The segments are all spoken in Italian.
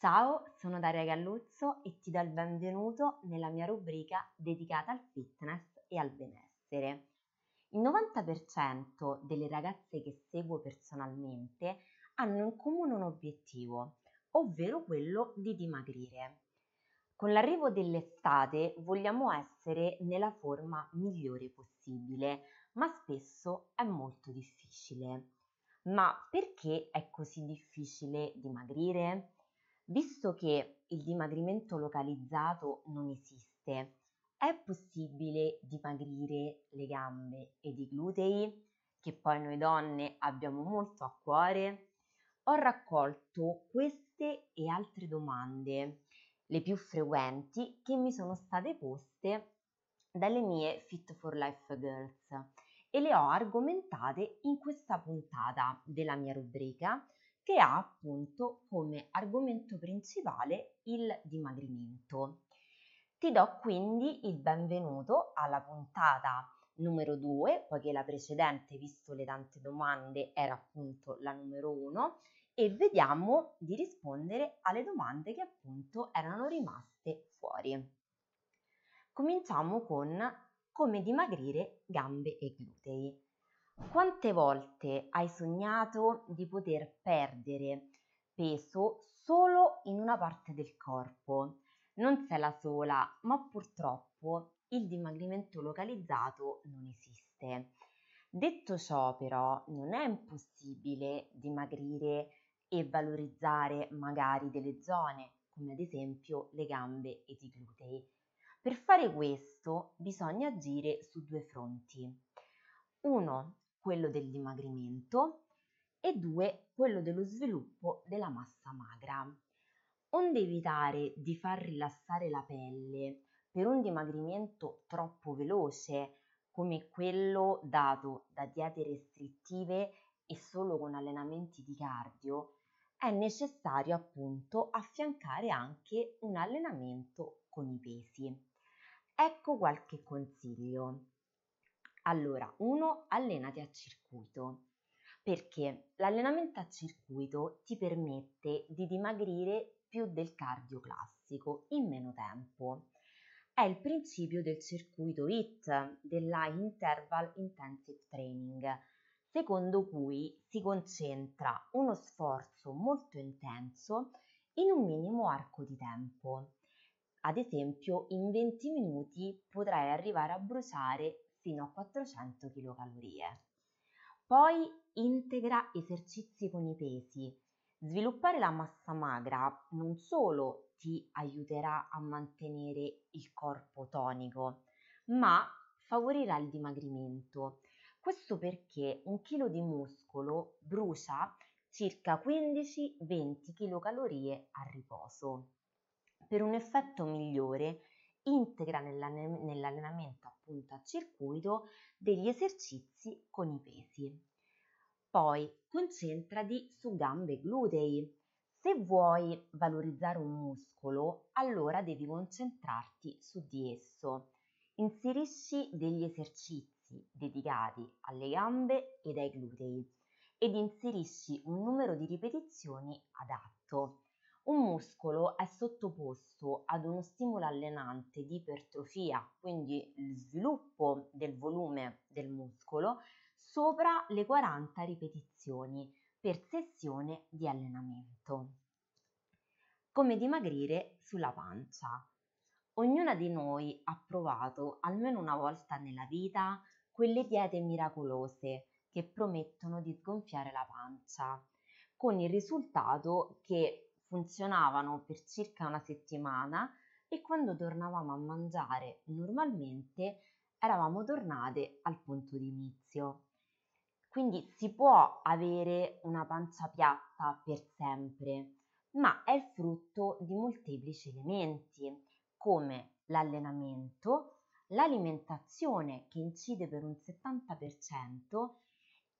Ciao, sono Daria Galluzzo e ti do il benvenuto nella mia rubrica dedicata al fitness e al benessere. Il 90% delle ragazze che seguo personalmente hanno in comune un obiettivo, ovvero quello di dimagrire. Con l'arrivo dell'estate vogliamo essere nella forma migliore possibile, ma spesso è molto difficile. Ma perché è così difficile dimagrire? Visto che il dimagrimento localizzato non esiste, è possibile dimagrire le gambe ed i glutei, che poi noi donne abbiamo molto a cuore? Ho raccolto queste e altre domande, le più frequenti, che mi sono state poste dalle mie Fit for Life Girls e le ho argomentate in questa puntata della mia rubrica che ha appunto come argomento principale il dimagrimento. Ti do quindi il benvenuto alla puntata numero 2, poiché la precedente, visto le tante domande, era appunto la numero 1 e vediamo di rispondere alle domande che appunto erano rimaste fuori. Cominciamo con come dimagrire gambe e glutei. Quante volte hai sognato di poter perdere peso solo in una parte del corpo? Non sei la sola, ma purtroppo il dimagrimento localizzato non esiste. Detto ciò, però, non è impossibile dimagrire e valorizzare magari delle zone, come ad esempio le gambe ed i glutei. Per fare questo bisogna agire su due fronti. Uno, quello del dimagrimento e due, quello dello sviluppo della massa magra. Onde evitare di far rilassare la pelle per un dimagrimento troppo veloce, come quello dato da diete restrittive e solo con allenamenti di cardio, è necessario appunto affiancare anche un allenamento con i pesi. Ecco qualche consiglio. Allora, uno, allenati a circuito, perché l'allenamento a circuito ti permette di dimagrire più del cardio classico in meno tempo. È il principio del circuito HIT, della Interval Intensive Training, secondo cui si concentra uno sforzo molto intenso in un minimo arco di tempo. Ad esempio, in 20 minuti potrai arrivare a bruciare fino a 400 kcal. Poi integra esercizi con i pesi. Sviluppare la massa magra non solo ti aiuterà a mantenere il corpo tonico, ma favorirà il dimagrimento. Questo perché un chilo di muscolo brucia circa 15-20 kcal a riposo. Per un effetto migliore integra nell'allenamento appunto a circuito degli esercizi con i pesi. Poi concentrati su gambe e glutei. Se vuoi valorizzare un muscolo, allora devi concentrarti su di esso. Inserisci degli esercizi dedicati alle gambe ed ai glutei ed inserisci un numero di ripetizioni adatto. Un muscolo è sottoposto ad uno stimolo allenante di ipertrofia, quindi il sviluppo del volume del muscolo, sopra le 40 ripetizioni per sessione di allenamento. Come dimagrire sulla pancia. Ognuna di noi ha provato almeno una volta nella vita quelle diete miracolose che promettono di sgonfiare la pancia, con il risultato che funzionavano per circa una settimana e quando tornavamo a mangiare normalmente eravamo tornate al punto di inizio. Quindi si può avere una pancia piatta per sempre, ma è il frutto di molteplici elementi come l'allenamento, l'alimentazione che incide per un 70%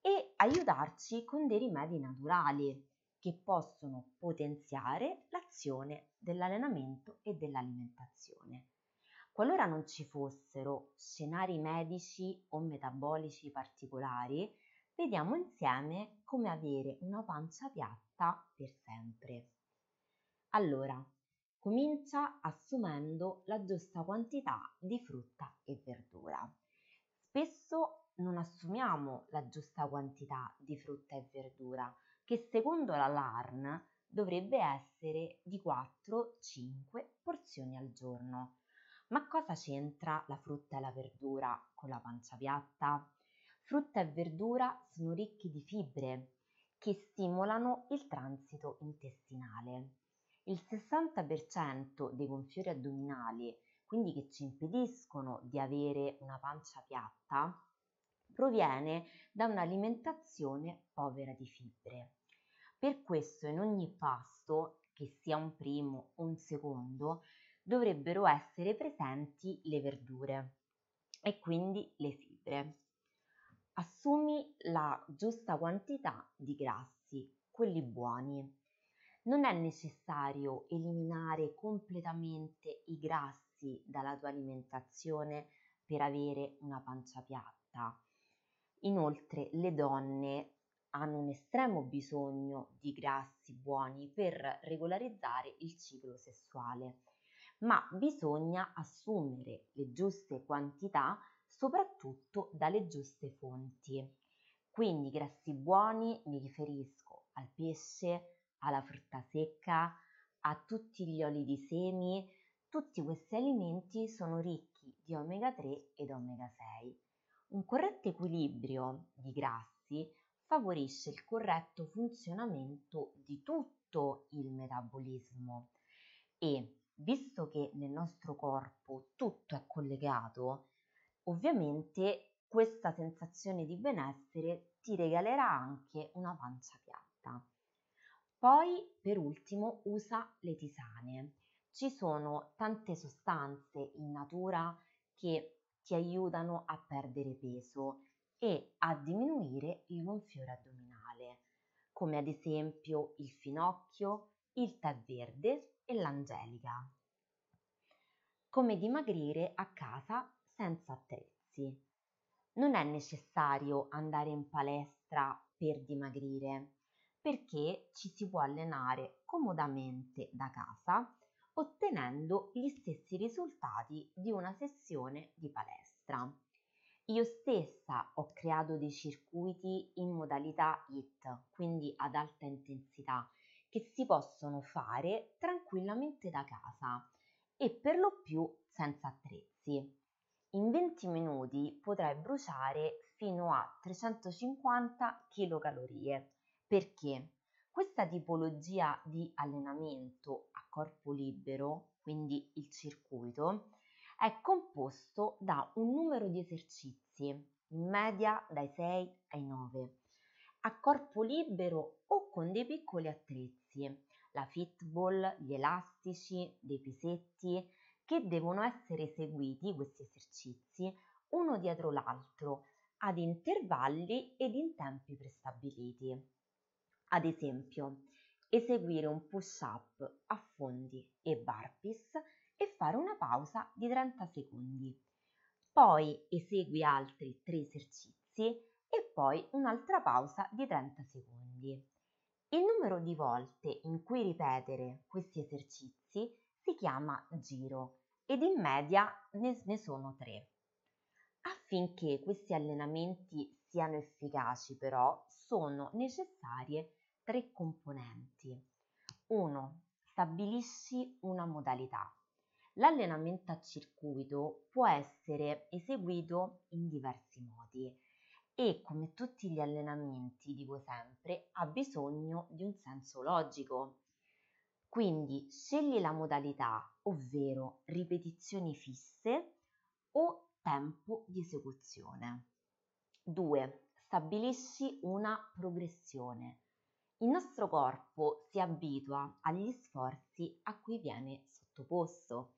e aiutarci con dei rimedi naturali che possono potenziare l'azione dell'allenamento e dell'alimentazione. Qualora non ci fossero scenari medici o metabolici particolari, vediamo insieme come avere una pancia piatta per sempre. Allora, comincia assumendo la giusta quantità di frutta e verdura. Spesso non assumiamo la giusta quantità di frutta e verdura, che secondo la LARN dovrebbe essere di 4-5 porzioni al giorno. Ma cosa c'entra la frutta e la verdura con la pancia piatta? Frutta e verdura sono ricchi di fibre che stimolano il transito intestinale. Il 60% dei gonfiori addominali, quindi che ci impediscono di avere una pancia piatta, proviene da un'alimentazione povera di fibre. Per questo in ogni pasto, che sia un primo o un secondo, dovrebbero essere presenti le verdure e quindi le fibre. Assumi la giusta quantità di grassi, quelli buoni. Non è necessario eliminare completamente i grassi dalla tua alimentazione per avere una pancia piatta. Inoltre le donne hanno un estremo bisogno di grassi buoni per regolarizzare il ciclo sessuale, ma bisogna assumere le giuste quantità soprattutto dalle giuste fonti. Quindi grassi buoni mi riferisco al pesce, alla frutta secca, a tutti gli oli di semi, tutti questi alimenti sono ricchi di omega 3 ed omega 6. Un corretto equilibrio di grassi favorisce il corretto funzionamento di tutto il metabolismo e visto che nel nostro corpo tutto è collegato, Ovviamente questa sensazione di benessere ti regalerà anche una pancia piatta. Poi, per ultimo, usa le tisane. Ci sono tante sostanze in natura che ti aiutano a perdere peso e a diminuire il gonfiore addominale, come ad esempio il finocchio, il tè verde e l'angelica. Come dimagrire a casa senza attrezzi. Non è necessario andare in palestra per dimagrire, perché ci si può allenare comodamente da casa ottenendo gli stessi risultati di una sessione di palestra. Io stessa ho creato dei circuiti in modalità HIT, quindi ad alta intensità, che si possono fare tranquillamente da casa e per lo più senza attrezzi. In 20 minuti potrai bruciare fino a 350 kcal perché questa tipologia di allenamento a corpo libero, quindi il circuito, è composto da un numero di esercizi, in media dai 6 ai 9, a corpo libero o con dei piccoli attrezzi, la fitball, gli elastici, dei pisetti, che devono essere eseguiti questi esercizi uno dietro l'altro ad intervalli ed in tempi prestabiliti. Ad esempio, eseguire un push-up a fondi e burpees e fare una pausa di 30 secondi. Poi esegui altri 3 esercizi e poi un'altra pausa di 30 secondi. Il numero di volte in cui ripetere questi esercizi si chiama giro ed in media ne, sono tre. Affinché questi allenamenti siano efficaci però sono necessarie tre componenti. 1. Stabilisci una modalità. L'allenamento a circuito può essere eseguito in diversi modi e come tutti gli allenamenti, dico sempre, ha bisogno di un senso logico. Quindi scegli la modalità, ovvero ripetizioni fisse o tempo di esecuzione. 2. Stabilisci una progressione. Il nostro corpo si abitua agli sforzi a cui viene sottoposto.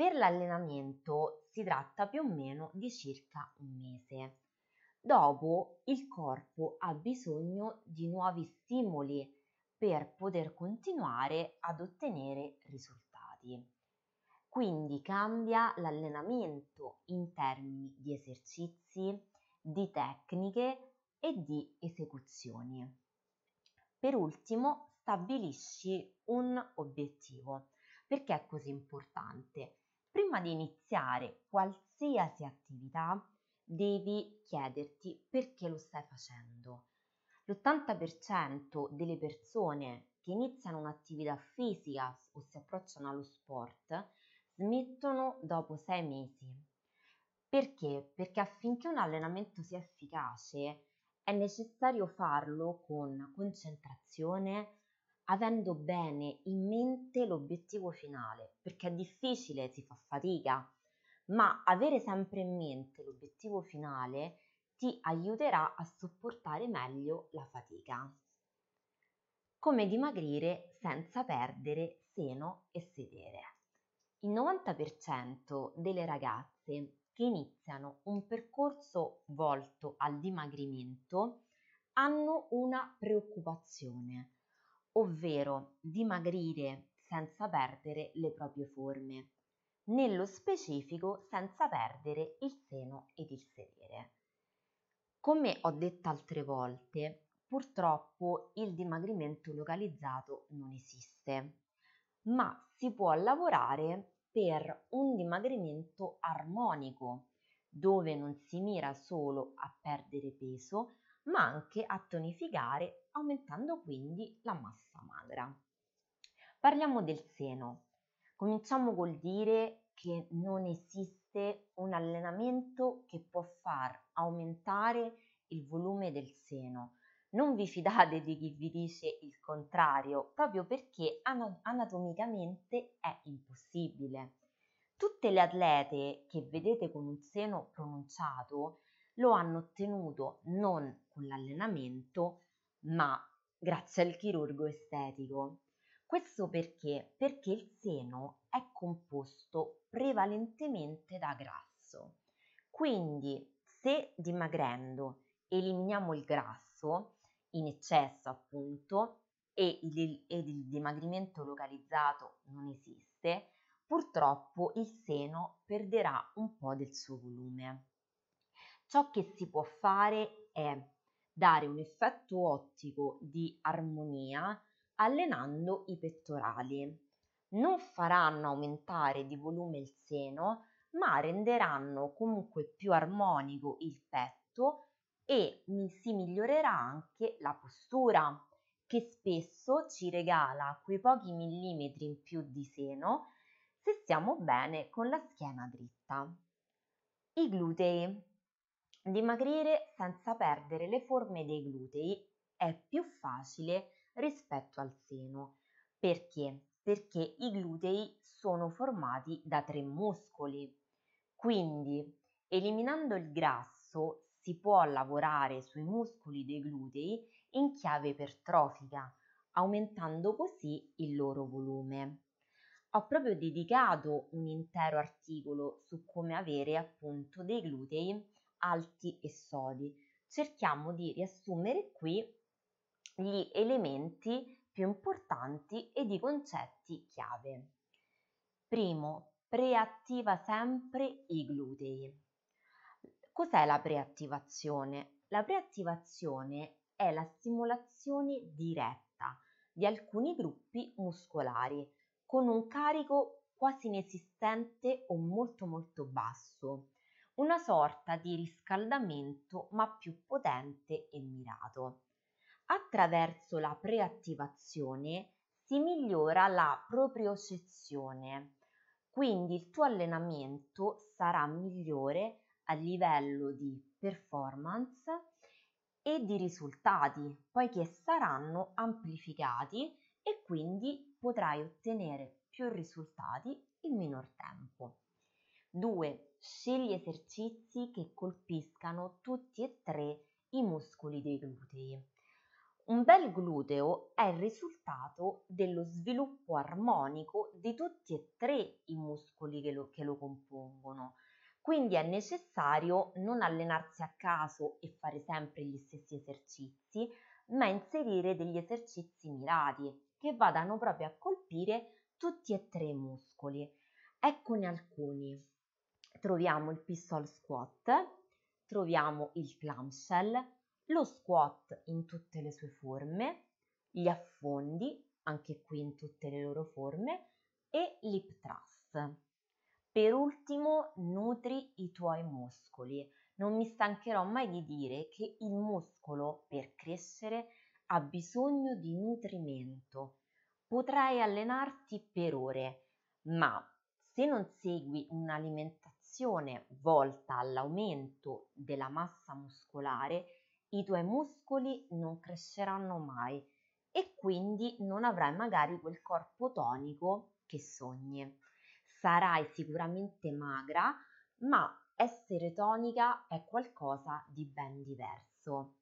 Per l'allenamento si tratta più o meno di circa un mese. Dopo il corpo ha bisogno di nuovi stimoli per poter continuare ad ottenere risultati. Quindi cambia l'allenamento in termini di esercizi, di tecniche e di esecuzioni. Per ultimo, stabilisci un obiettivo. Perché è così importante? Prima di iniziare qualsiasi attività devi chiederti perché lo stai facendo. L'80% delle persone che iniziano un'attività fisica o si approcciano allo sport smettono dopo sei mesi. Perché? Perché affinché un allenamento sia efficace è necessario farlo con concentrazione, avendo bene in mente l'obiettivo finale, perché è difficile, si fa fatica, ma avere sempre in mente l'obiettivo finale ti aiuterà a sopportare meglio la fatica. Come dimagrire senza perdere seno e sedere. Il 90% delle ragazze che iniziano un percorso volto al dimagrimento hanno una preoccupazione, ovvero dimagrire senza perdere le proprie forme, nello specifico senza perdere il seno ed il sedere. Come ho detto altre volte, purtroppo il dimagrimento localizzato non esiste, ma si può lavorare per un dimagrimento armonico, dove non si mira solo a perdere peso, ma anche a tonificare, aumentando quindi la massa magra. Parliamo del seno. Cominciamo col dire che non esiste un allenamento che può far aumentare il volume del seno. Non vi fidate di chi vi dice il contrario, proprio perché anatomicamente è impossibile. Tutte le atlete che vedete con un seno pronunciato lo hanno ottenuto non con l'allenamento, ma grazie al chirurgo estetico. Questo perché? Perché il seno è composto prevalentemente da grasso. Quindi se dimagrendo eliminiamo il grasso in eccesso appunto e il, ed il dimagrimento localizzato non esiste, purtroppo il seno perderà un po' del suo volume. Ciò che si può fare è dare un effetto ottico di armonia allenando i pettorali. Non faranno aumentare di volume il seno, ma renderanno comunque più armonico il petto e si migliorerà anche la postura, che spesso ci regala quei pochi millimetri in più di seno se stiamo bene con la schiena dritta. I glutei. Dimagrire senza perdere le forme dei glutei è più facile rispetto al seno. Perché? Perché i glutei sono formati da tre muscoli. Quindi, eliminando il grasso, si può lavorare sui muscoli dei glutei in chiave ipertrofica, aumentando così il loro volume. Ho proprio dedicato un intero articolo su come avere appunto dei glutei alti e sodi. Cerchiamo di riassumere qui gli elementi più importanti ed i concetti chiave. Primo, preattiva sempre i glutei. Cos'è la preattivazione? La preattivazione è la stimolazione diretta di alcuni gruppi muscolari con un carico quasi inesistente o molto molto basso, una sorta di riscaldamento ma più potente e mirato. Attraverso la preattivazione si migliora la propriocessione, quindi il tuo allenamento sarà migliore a livello di performance e di risultati, poiché saranno amplificati e quindi potrai ottenere più risultati in minor tempo. 2. Scegli esercizi che colpiscano tutti e tre i muscoli dei glutei. Un bel gluteo è il risultato dello sviluppo armonico di tutti e tre i muscoli che lo, che lo compongono. Quindi è necessario non allenarsi a caso e fare sempre gli stessi esercizi, ma inserire degli esercizi mirati che vadano proprio a colpire tutti e tre i muscoli. Eccone alcuni. Troviamo il pistol squat, troviamo il clamshell, lo squat in tutte le sue forme, gli affondi, anche qui in tutte le loro forme, e l'hip thrust. Per ultimo, nutri i tuoi muscoli. Non mi stancherò mai di dire che il muscolo per crescere ha bisogno di nutrimento. Potrai allenarti per ore, ma se non segui un'alimentazione volta all'aumento della massa muscolare, i tuoi muscoli non cresceranno mai e quindi non avrai magari quel corpo tonico che sogni. Sarai sicuramente magra, ma essere tonica è qualcosa di ben diverso.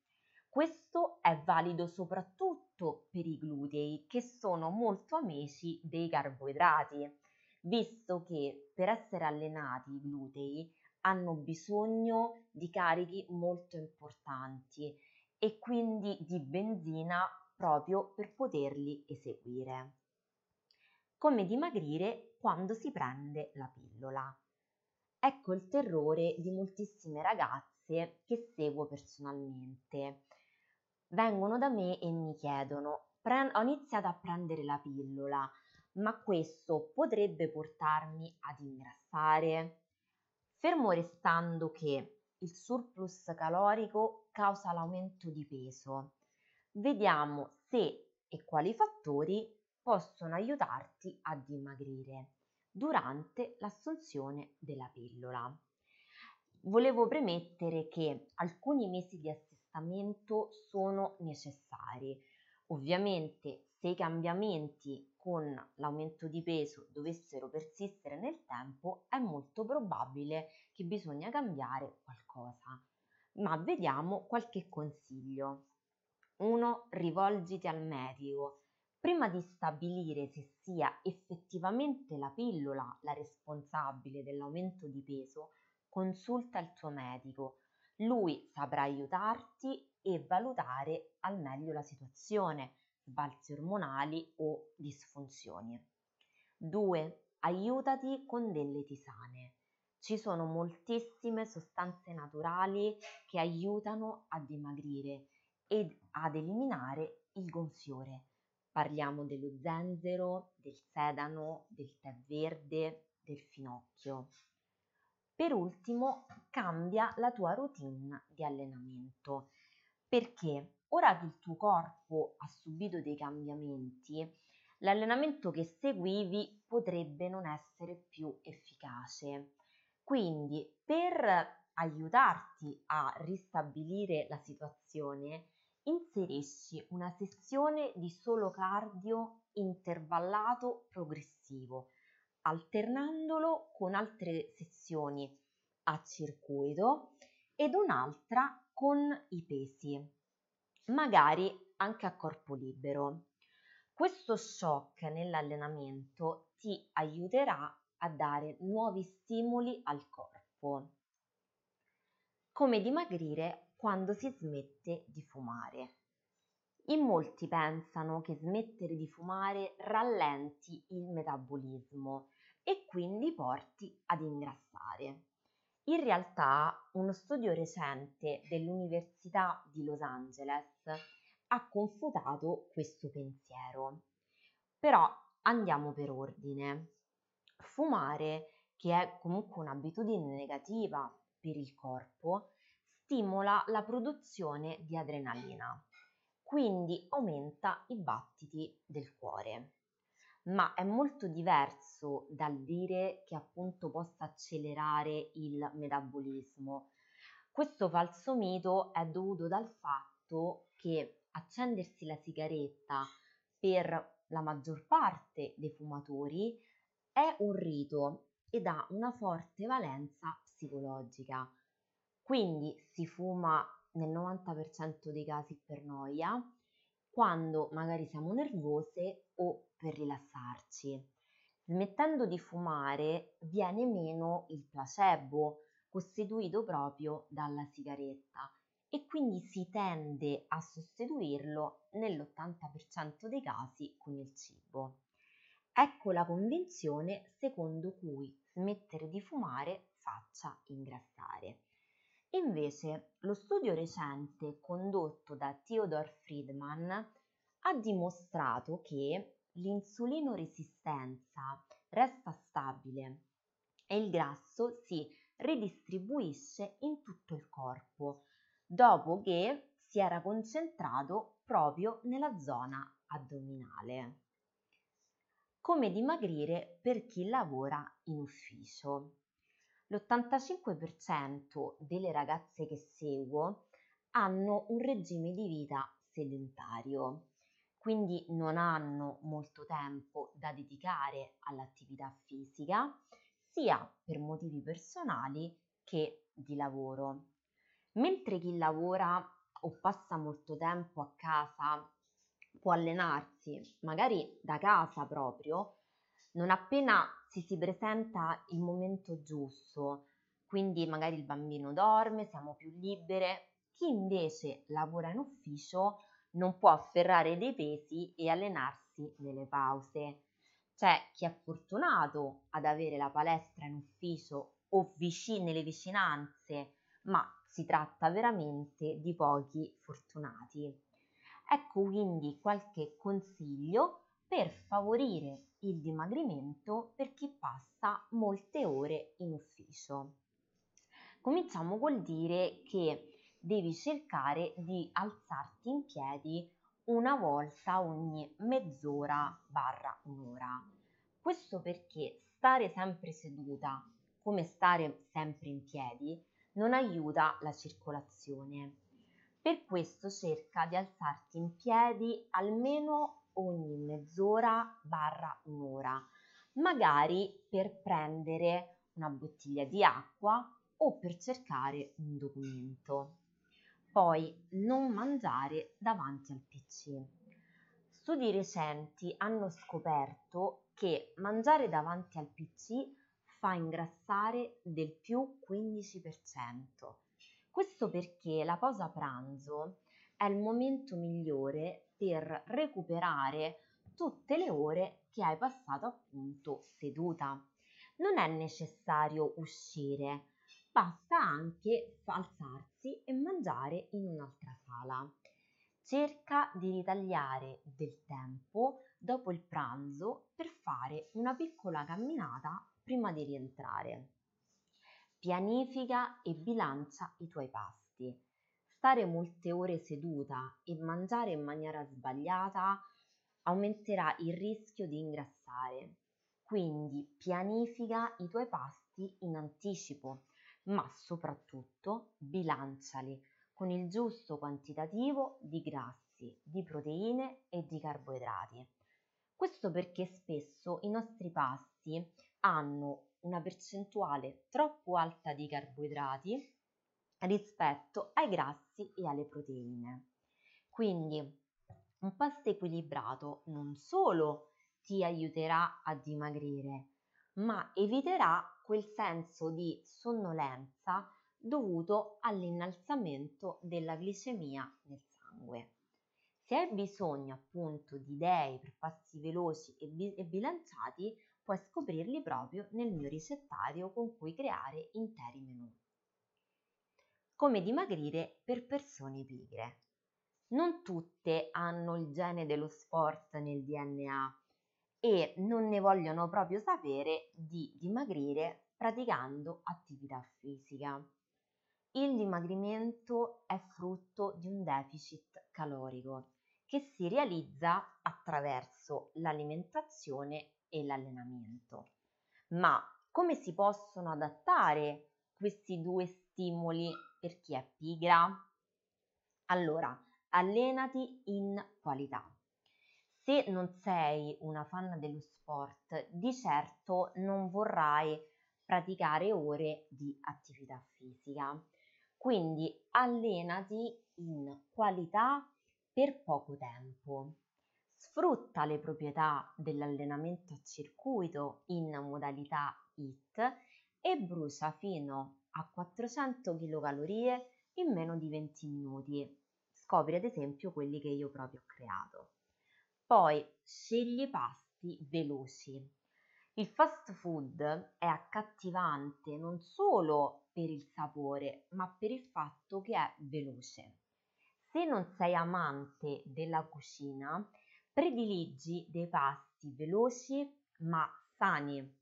Questo è valido soprattutto per i glutei, che sono molto amici dei carboidrati, visto che per essere allenati i glutei hanno bisogno di carichi molto importanti e quindi di benzina proprio per poterli eseguire. Come dimagrire quando si prende la pillola. Ecco il terrore di moltissime ragazze che seguo personalmente. Vengono da me e mi chiedono, ho iniziato a prendere la pillola, ma questo potrebbe portarmi ad ingrassare? Fermo restando che il surplus calorico causa l'aumento di peso vediamo se e quali fattori possono aiutarti a dimagrire durante l'assunzione della pillola. Volevo premettere che alcuni mesi di assestamento sono necessari. Ovviamente se i cambiamenti con l'aumento di peso dovessero persistere nel tempo è molto probabile che bisogna cambiare qualcosa. Ma vediamo qualche consiglio. 1. Rivolgiti al medico. Prima di stabilire se sia effettivamente la pillola la responsabile dell'aumento di peso, consulta il tuo medico. Lui saprà aiutarti e valutare al meglio la situazione, sbalzi ormonali o disfunzioni. 2. Aiutati con delle tisane. Ci sono moltissime sostanze naturali che aiutano a dimagrire ed ad eliminare il gonfiore. Parliamo dello zenzero, del sedano, del tè verde, del finocchio. Per ultimo, cambia la tua routine di allenamento perché ora che il tuo corpo ha subito dei cambiamenti, l'allenamento che seguivi potrebbe non essere più efficace. Quindi, per aiutarti a ristabilire la situazione, inserisci una sessione di solo cardio intervallato progressivo, alternandolo con altre sessioni a circuito ed un'altra con i pesi, magari anche a corpo libero. Questo shock nell'allenamento ti aiuterà a dare nuovi stimoli al corpo. Come dimagrire quando si smette di fumare. In molti pensano che smettere di fumare rallenti il metabolismo e quindi porti ad ingrassare. In realtà uno studio recente dell'Università di Los Angeles ha confutato questo pensiero. Però andiamo per ordine. Fumare, che è comunque un'abitudine negativa per il corpo, stimola la produzione di adrenalina, quindi aumenta i battiti del cuore. Ma è molto diverso dal dire che appunto possa accelerare il metabolismo. Questo falso mito è dovuto dal fatto che accendersi la sigaretta per la maggior parte dei fumatori è un rito ed ha una forte valenza psicologica. Quindi si fuma nel 90% dei casi per noia, quando magari siamo nervose o per rilassarci. Smettendo di fumare viene meno il placebo, costituito proprio dalla sigaretta, e quindi si tende a sostituirlo nell'80% dei casi con il cibo. Ecco la convinzione secondo cui smettere di fumare faccia ingrassare. Invece lo studio recente condotto da Theodore Friedman ha dimostrato che l'insulinoresistenza resta stabile e il grasso si ridistribuisce in tutto il corpo dopo che si era concentrato proprio nella zona addominale. Come dimagrire per chi lavora in ufficio. L'85% delle ragazze che seguo hanno un regime di vita sedentario, quindi non hanno molto tempo da dedicare all'attività fisica, sia per motivi personali che di lavoro. Mentre chi lavora o passa molto tempo a casa può allenarsi, magari da casa proprio, non appena si si presenta il momento giusto, quindi magari il bambino dorme, siamo più libere, chi invece lavora in ufficio non può afferrare dei pesi e allenarsi nelle pause. C'è chi è fortunato ad avere la palestra in ufficio o vicino nelle vicinanze, ma si tratta veramente di pochi fortunati. Ecco quindi qualche consiglio per favorire il dimagrimento per chi passa molte ore in ufficio. Cominciamo col dire che devi cercare di alzarti in piedi una volta ogni mezz'ora barra un'ora. Questo perché stare sempre seduta, come stare sempre in piedi, non aiuta la circolazione. Per questo cerca di alzarti in piedi almeno ogni mezz'ora barra un'ora, magari per prendere una bottiglia di acqua o per cercare un documento. Poi non mangiare davanti al PC. Studi recenti hanno scoperto che mangiare davanti al PC fa ingrassare del più 15%. Questo perché la pausa pranzo è il momento migliore per recuperare tutte le ore che hai passato appunto seduta. Non è necessario uscire, basta anche alzarsi e mangiare in un'altra sala. Cerca di ritagliare del tempo dopo il pranzo per fare una piccola camminata prima di rientrare. Pianifica e bilancia i tuoi passi Stare molte ore seduta e mangiare in maniera sbagliata aumenterà il rischio di ingrassare. Quindi pianifica i tuoi pasti in anticipo, ma soprattutto bilanciali con il giusto quantitativo di grassi, di proteine e di carboidrati. Questo perché spesso i nostri pasti hanno una percentuale troppo alta di carboidrati rispetto ai grassi e alle proteine. Quindi un pasto equilibrato non solo ti aiuterà a dimagrire, ma eviterà quel senso di sonnolenza dovuto all'innalzamento della glicemia nel sangue. Se hai bisogno appunto di idee per passi veloci e, bi- e bilanciati, puoi scoprirli proprio nel mio ricettario con cui creare interi menù. Come dimagrire per persone pigre. Non tutte hanno il gene dello sport nel DNA e non ne vogliono proprio sapere di dimagrire praticando attività fisica. Il dimagrimento è frutto di un deficit calorico che si realizza attraverso l'alimentazione e l'allenamento. Ma come si possono adattare questi due stimoli per chi è pigra? Allora, allenati in qualità. Se non sei una fan dello sport, di certo non vorrai praticare ore di attività fisica. Quindi allenati in qualità per poco tempo. Sfrutta le proprietà dell'allenamento a circuito in modalità HIT e brucia fino a 400 kcal in meno di 20 minuti. Scopri ad esempio quelli che io proprio ho creato. Poi scegli pasti veloci. Il fast food è accattivante non solo per il sapore, ma per il fatto che è veloce. Se non sei amante della cucina, prediligi dei pasti veloci ma sani.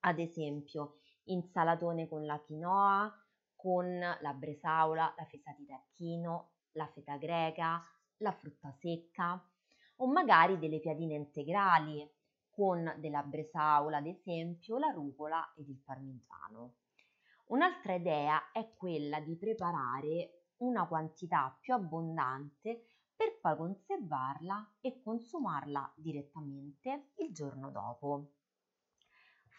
Ad esempio, insalatone con la quinoa, con la bresaola, la fesa di tacchino, la feta greca, la frutta secca o magari delle piadine integrali con della bresaola, ad esempio, la rucola ed il parmigiano. Un'altra idea è quella di preparare una quantità più abbondante per poi conservarla e consumarla direttamente il giorno dopo.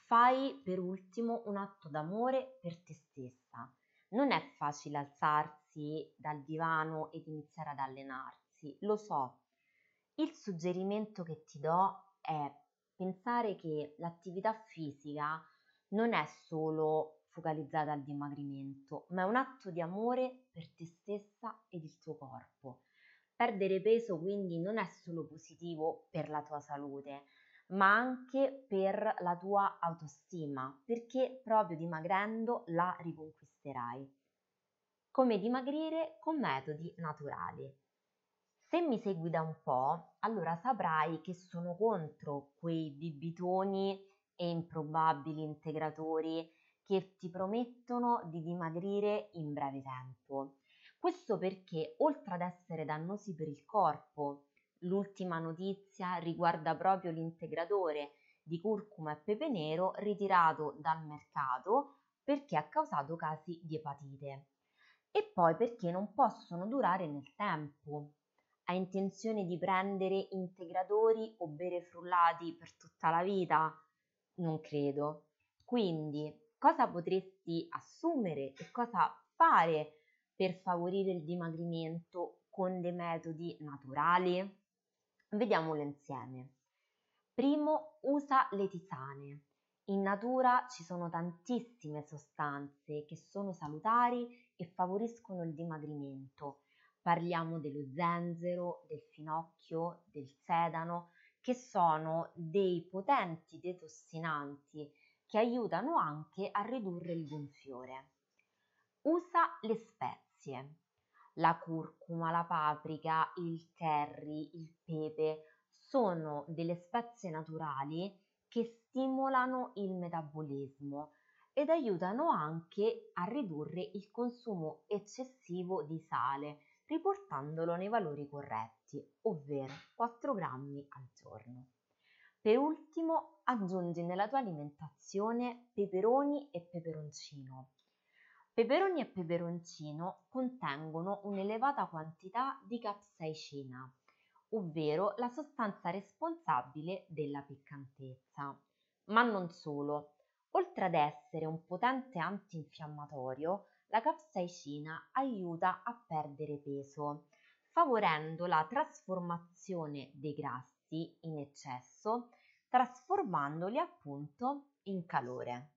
Fai per ultimo un atto d'amore per te stessa. Non è facile alzarsi dal divano ed iniziare ad allenarsi, lo so. Il suggerimento che ti do è pensare che l'attività fisica non è solo focalizzata al dimagrimento, ma è un atto di amore per te stessa ed il tuo corpo. Perdere peso quindi non è solo positivo per la tua salute, ma anche per la tua autostima, perché proprio dimagrendo la riconquisterai. Come dimagrire con metodi naturali. Se mi segui da un po', allora saprai che sono contro quei bibitoni e improbabili integratori che ti promettono di dimagrire in breve tempo. Questo perché oltre ad essere dannosi per il corpo L'ultima notizia riguarda proprio l'integratore di curcuma e pepe nero ritirato dal mercato perché ha causato casi di epatite e poi perché non possono durare nel tempo. Hai intenzione di prendere integratori o bere frullati per tutta la vita? Non credo. Quindi, cosa potresti assumere e cosa fare per favorire il dimagrimento con dei metodi naturali? Vediamolo insieme. Primo, usa le tisane. In natura ci sono tantissime sostanze che sono salutari e favoriscono il dimagrimento. Parliamo dello zenzero, del finocchio, del sedano, che sono dei potenti detossinanti che aiutano anche a ridurre il gonfiore. Usa le spezie la curcuma, la paprika, il curry, il pepe sono delle spezie naturali che stimolano il metabolismo ed aiutano anche a ridurre il consumo eccessivo di sale, riportandolo nei valori corretti, ovvero 4 grammi al giorno. Per ultimo, aggiungi nella tua alimentazione peperoni e peperoncino. Peperoni e peperoncino contengono un'elevata quantità di capsaicina, ovvero la sostanza responsabile della piccantezza. Ma non solo. Oltre ad essere un potente antinfiammatorio, la capsaicina aiuta a perdere peso, favorendo la trasformazione dei grassi in eccesso, trasformandoli appunto in calore.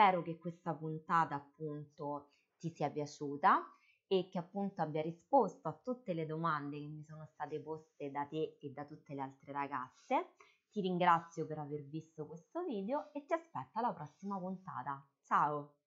Spero che questa puntata appunto ti sia piaciuta e che appunto abbia risposto a tutte le domande che mi sono state poste da te e da tutte le altre ragazze. Ti ringrazio per aver visto questo video e ti aspetto alla prossima puntata. Ciao!